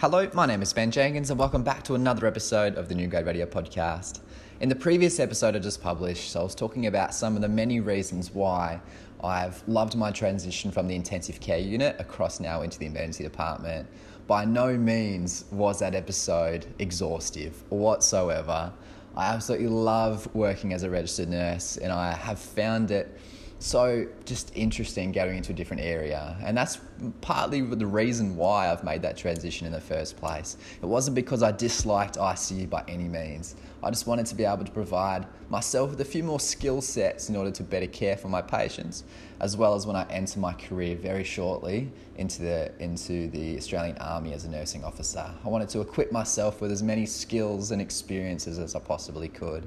Hello, my name is Ben Jenkins, and welcome back to another episode of the New Grade Radio podcast. In the previous episode I just published, I was talking about some of the many reasons why I've loved my transition from the intensive care unit across now into the emergency department. By no means was that episode exhaustive whatsoever. I absolutely love working as a registered nurse, and I have found it so just interesting going into a different area. And that's partly the reason why I've made that transition in the first place. It wasn't because I disliked ICU by any means. I just wanted to be able to provide myself with a few more skill sets in order to better care for my patients, as well as when I enter my career very shortly into the, into the Australian Army as a nursing officer. I wanted to equip myself with as many skills and experiences as I possibly could.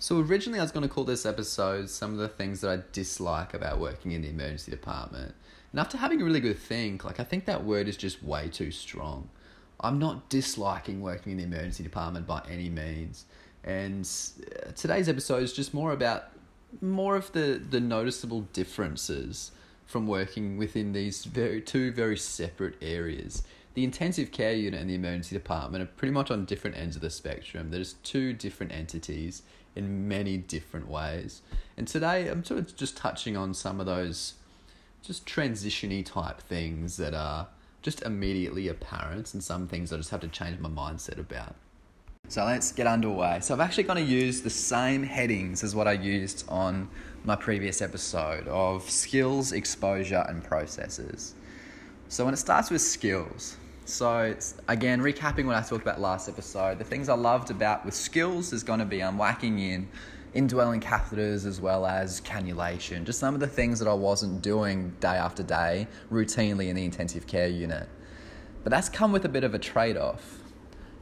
So originally I was going to call this episode some of the things that I dislike about working in the emergency department. And after having a really good think, like I think that word is just way too strong. I'm not disliking working in the emergency department by any means. And uh, today's episode is just more about more of the, the noticeable differences from working within these very two very separate areas. The intensive care unit and the emergency department are pretty much on different ends of the spectrum. There's two different entities in many different ways. And today I'm sort of just touching on some of those just transitiony type things that are just immediately apparent and some things I just have to change my mindset about. So let's get underway. So I've actually going to use the same headings as what I used on my previous episode of skills, exposure, and processes. So when it starts with skills, so again, recapping what I talked about last episode, the things I loved about with skills is going to be I'm whacking in indwelling catheters as well as cannulation, just some of the things that I wasn't doing day after day routinely in the intensive care unit. But that's come with a bit of a trade off.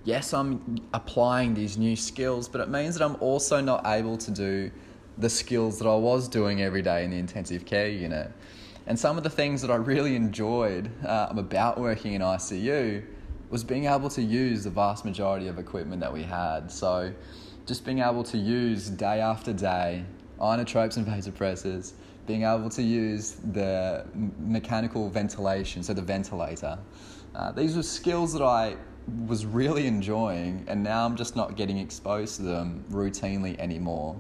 Yes, I'm applying these new skills, but it means that I'm also not able to do the skills that I was doing every day in the intensive care unit. And some of the things that I really enjoyed uh, about working in ICU was being able to use the vast majority of equipment that we had. So just being able to use day after day inotropes and vasopressors, being able to use the mechanical ventilation, so the ventilator. Uh, these were skills that I was really enjoying, and now I'm just not getting exposed to them routinely anymore.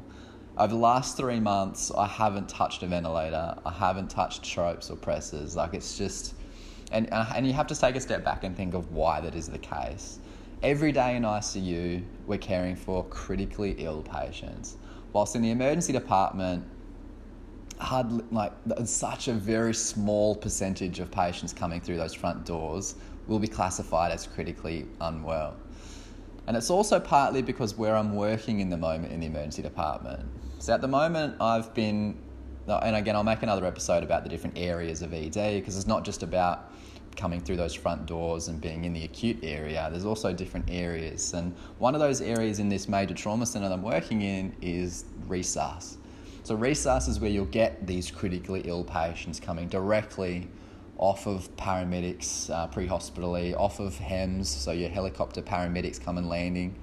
Over the last three months, I haven't touched a ventilator. I haven't touched tropes or pressors. Like it's just, and uh, and you have to take a step back and think of why that is the case. Every day in ICU, we're caring for critically ill patients, whilst in the emergency department, hard like such a very small percentage of patients coming through those front doors will be classified as critically unwell. And it's also partly because where I'm working in the moment in the emergency department. So at the moment, I've been, uh, and again, I'll make another episode about the different areas of ED because it's not just about coming through those front doors and being in the acute area. There's also different areas. And one of those areas in this major trauma centre that I'm working in is resus. So resus is where you'll get these critically ill patients coming directly off of paramedics uh, pre-hospitally, off of HEMS, so your helicopter paramedics come and landing,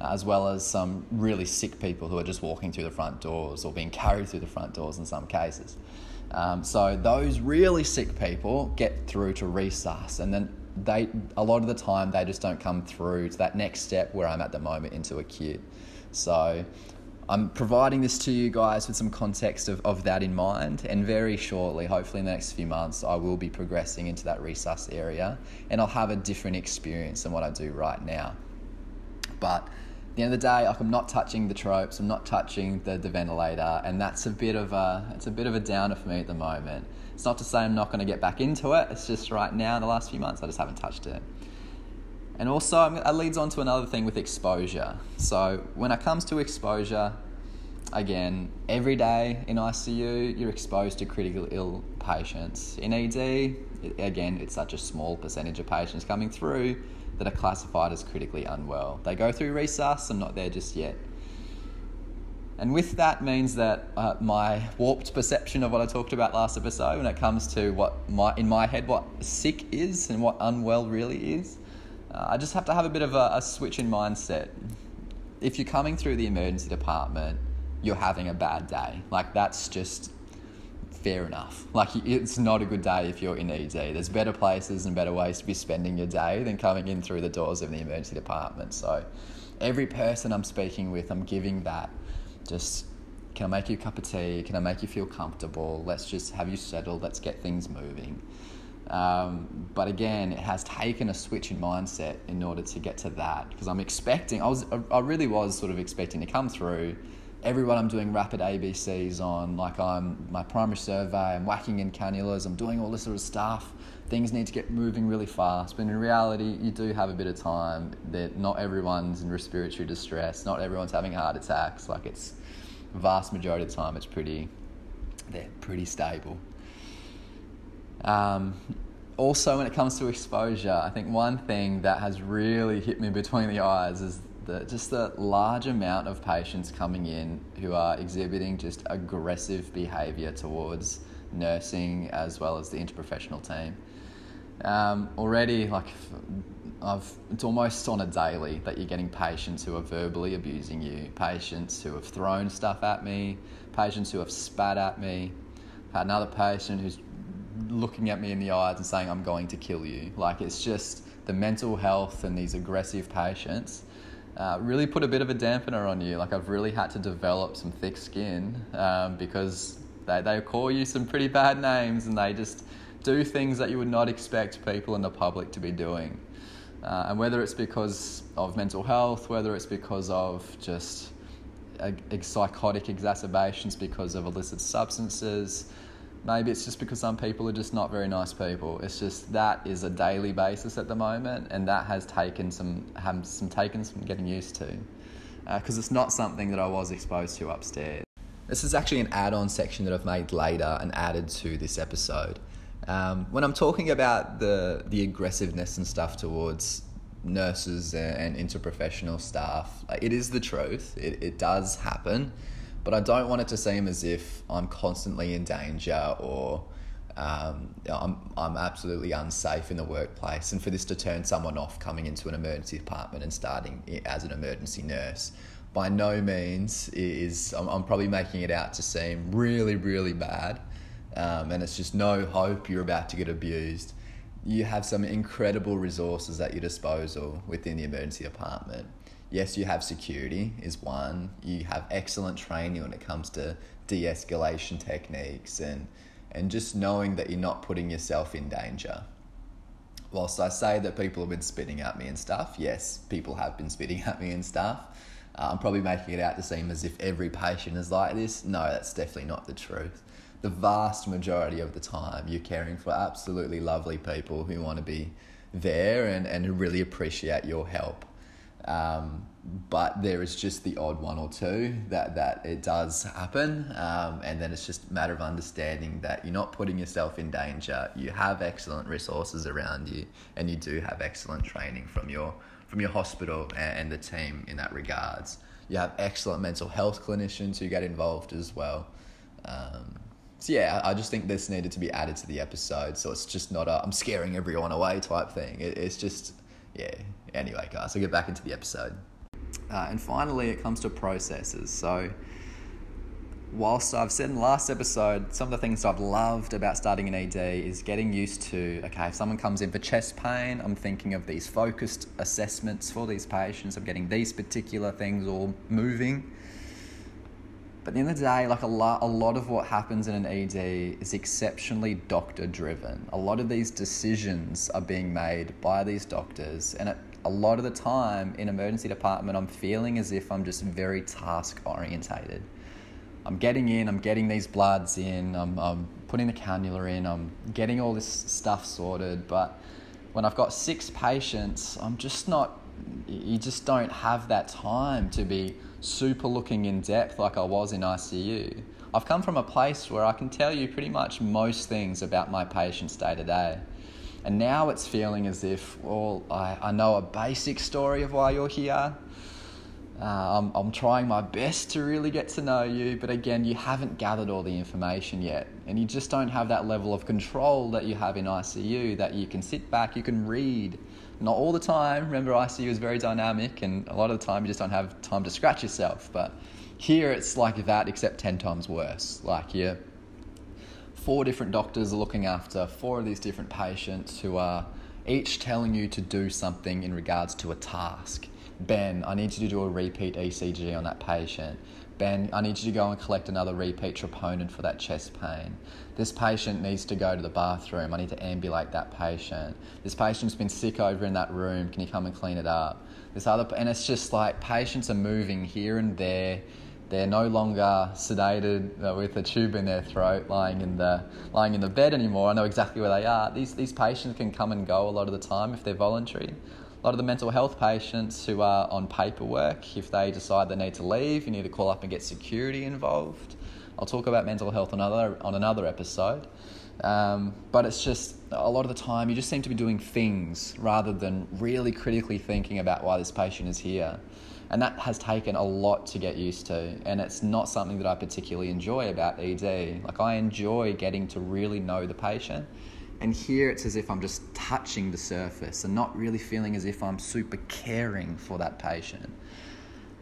uh, as well as some really sick people who are just walking through the front doors or being carried through the front doors in some cases. Um, so those really sick people get through to resus, and then they a lot of the time they just don't come through to that next step where I'm at the moment into acute. So I'm providing this to you guys with some context of, of that in mind, and very shortly, hopefully in the next few months, I will be progressing into that resus area and I'll have a different experience than what I do right now. But at the end of the day, like I'm not touching the tropes, I'm not touching the, the ventilator, and that's a bit of a it's a bit of a downer for me at the moment. It's not to say I'm not going to get back into it. It's just right now, the last few months, I just haven't touched it. And also, it leads on to another thing with exposure. So, when it comes to exposure, again, every day in ICU, you're exposed to critically ill patients. In ED, again, it's such a small percentage of patients coming through that are classified as critically unwell. They go through resus, I'm not there just yet. And with that means that uh, my warped perception of what I talked about last episode, when it comes to what my in my head what sick is and what unwell really is, uh, I just have to have a bit of a, a switch in mindset. If you're coming through the emergency department, you're having a bad day. Like that's just fair enough. Like, it's not a good day if you're in ED. There's better places and better ways to be spending your day than coming in through the doors of the emergency department. So, every person I'm speaking with, I'm giving that just can I make you a cup of tea? Can I make you feel comfortable? Let's just have you settled. Let's get things moving. Um, but again, it has taken a switch in mindset in order to get to that because I'm expecting, I, was, I really was sort of expecting to come through. Everyone I'm doing rapid ABCs on, like I'm my primary survey, I'm whacking in cannulas, I'm doing all this sort of stuff. Things need to get moving really fast, but in reality, you do have a bit of time. That not everyone's in respiratory distress, not everyone's having heart attacks. Like it's vast majority of the time, it's pretty, they're pretty stable. Um, also, when it comes to exposure, I think one thing that has really hit me between the eyes is the, just the large amount of patients coming in who are exhibiting just aggressive behaviour towards nursing as well as the interprofessional team. Um, already, like I've, it's almost on a daily that you're getting patients who are verbally abusing you, patients who have thrown stuff at me, patients who have spat at me. Another patient who's looking at me in the eyes and saying, I'm going to kill you. Like, it's just the mental health and these aggressive patients uh, really put a bit of a dampener on you. Like, I've really had to develop some thick skin um, because they, they call you some pretty bad names and they just do things that you would not expect people in the public to be doing. Uh, and whether it's because of mental health, whether it's because of just a psychotic exacerbations because of illicit substances, maybe it's just because some people are just not very nice people. It's just that is a daily basis at the moment, and that has taken some have some taken some getting used to, because uh, it's not something that I was exposed to upstairs. This is actually an add-on section that I've made later and added to this episode. Um, when I'm talking about the the aggressiveness and stuff towards nurses and, interprofessional staff, it is the truth. It, it does happen but I don't want it to seem as if I'm constantly in danger or um, I'm, I'm absolutely unsafe in the workplace. And for this to turn someone off coming into an emergency department and starting as an emergency nurse, by no means is, I'm, I'm probably making it out to seem really, really bad. Um, and it's just no hope you're about to get abused. You have some incredible resources at your disposal within the emergency department yes, you have security is one. You have excellent training when it comes to de-escalation techniques and and just knowing that you're not putting yourself in danger. Whilst I say that people have been spitting at me and stuff, yes, people have been spitting at me and stuff. Uh, I'm probably making it out to seem as if every patient is like this. No, that's definitely not the truth. The vast majority of the time, you're caring for absolutely lovely people who want to be there and, and really appreciate your help. Um, but there is just the odd one or two that, that it does happen. Um, and then it's just a matter of understanding that you're not putting yourself in danger. You have excellent resources around you, and you do have excellent training from your, from your hospital and, and the team in that regards. You have excellent mental health clinicians who get involved as well. Um, so yeah, I just think this needed to be added to the episode, so it's just not a I'm scaring everyone away type thing. It, it's just yeah. Anyway, guys, I'll get back into the episode. Uh, and finally, it comes to processes. So, whilst I've said in the last episode, some of the things I've loved about starting an ED is getting used to okay, if someone comes in for chest pain, I'm thinking of these focused assessments for these patients. I'm getting these particular things all moving. But at the end of the day, like a lot, a lot of what happens in an ED is exceptionally doctor driven. A lot of these decisions are being made by these doctors, and a lot of the time in emergency department, I'm feeling as if I'm just very task orientated. I'm getting in, I'm getting these bloods in, I'm, I'm putting the cannula in, I'm getting all this stuff sorted, but when I've got six patients, I'm just not, you just don't have that time to be super looking in depth like I was in ICU. I've come from a place where I can tell you pretty much most things about my patients day to day. And now it's feeling as if, well, I, I know a basic story of why you're here. Uh, I'm, I'm trying my best to really get to know you, but again, you haven't gathered all the information yet. And you just don't have that level of control that you have in ICU that you can sit back, you can read, not all the time. Remember, ICU is very dynamic, and a lot of the time you just don't have time to scratch yourself. But here it's like that, except 10 times worse. Like you're four different doctors are looking after four of these different patients who are each telling you to do something in regards to a task. Ben, I need you to do a repeat ECG on that patient. Ben, I need you to go and collect another repeat troponin for that chest pain. This patient needs to go to the bathroom. I need to ambulate that patient. This patient's been sick over in that room. Can you come and clean it up? This other, and it's just like patients are moving here and there. They're no longer sedated uh, with a tube in their throat, lying in the lying in the bed anymore. I know exactly where they are. These these patients can come and go a lot of the time if they're voluntary lot of the mental health patients who are on paperwork, if they decide they need to leave, you need to call up and get security involved. I'll talk about mental health on another, on another episode. Um, but it's just a lot of the time you just seem to be doing things rather than really critically thinking about why this patient is here. And that has taken a lot to get used to. And it's not something that I particularly enjoy about ED. Like, I enjoy getting to really know the patient and here it's as if I'm just touching the surface and not really feeling as if I'm super caring for that patient.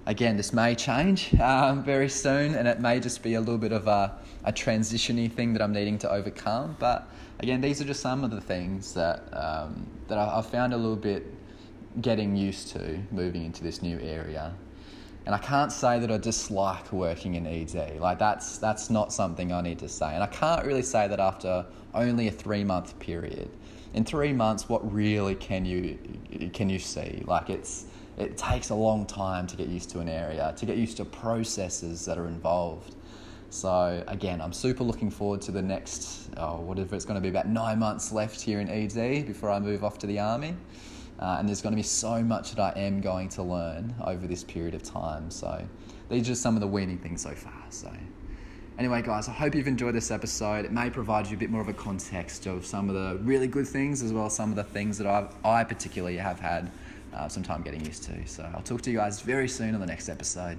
Again, this may change um, very soon, and it may just be a little bit of a, a transitiony thing that I'm needing to overcome. But again, these are just some of the things that um, that I, I've found a little bit getting used to moving into this new area. And I can't say that I dislike working in ED. Like that's that's not something I need to say. And I can't really say that after only a three month period. In three months, what really can you can you see? Like it's it takes a long time to get used to an area, to get used to processes that are involved. So again, I'm super looking forward to the next, oh, whatever it's going to be, about nine months left here in ED before I move off to the army. Uh, and there's going to be so much that I am going to learn over this period of time. So these are just some of the weaning things so far. So anyway, guys, I hope you've enjoyed this episode. It may provide you a bit more of a context of some of the really good things as well as some of the things that I've, I particularly have had uh, some time getting used to. So I'll talk to you guys very soon on the next episode.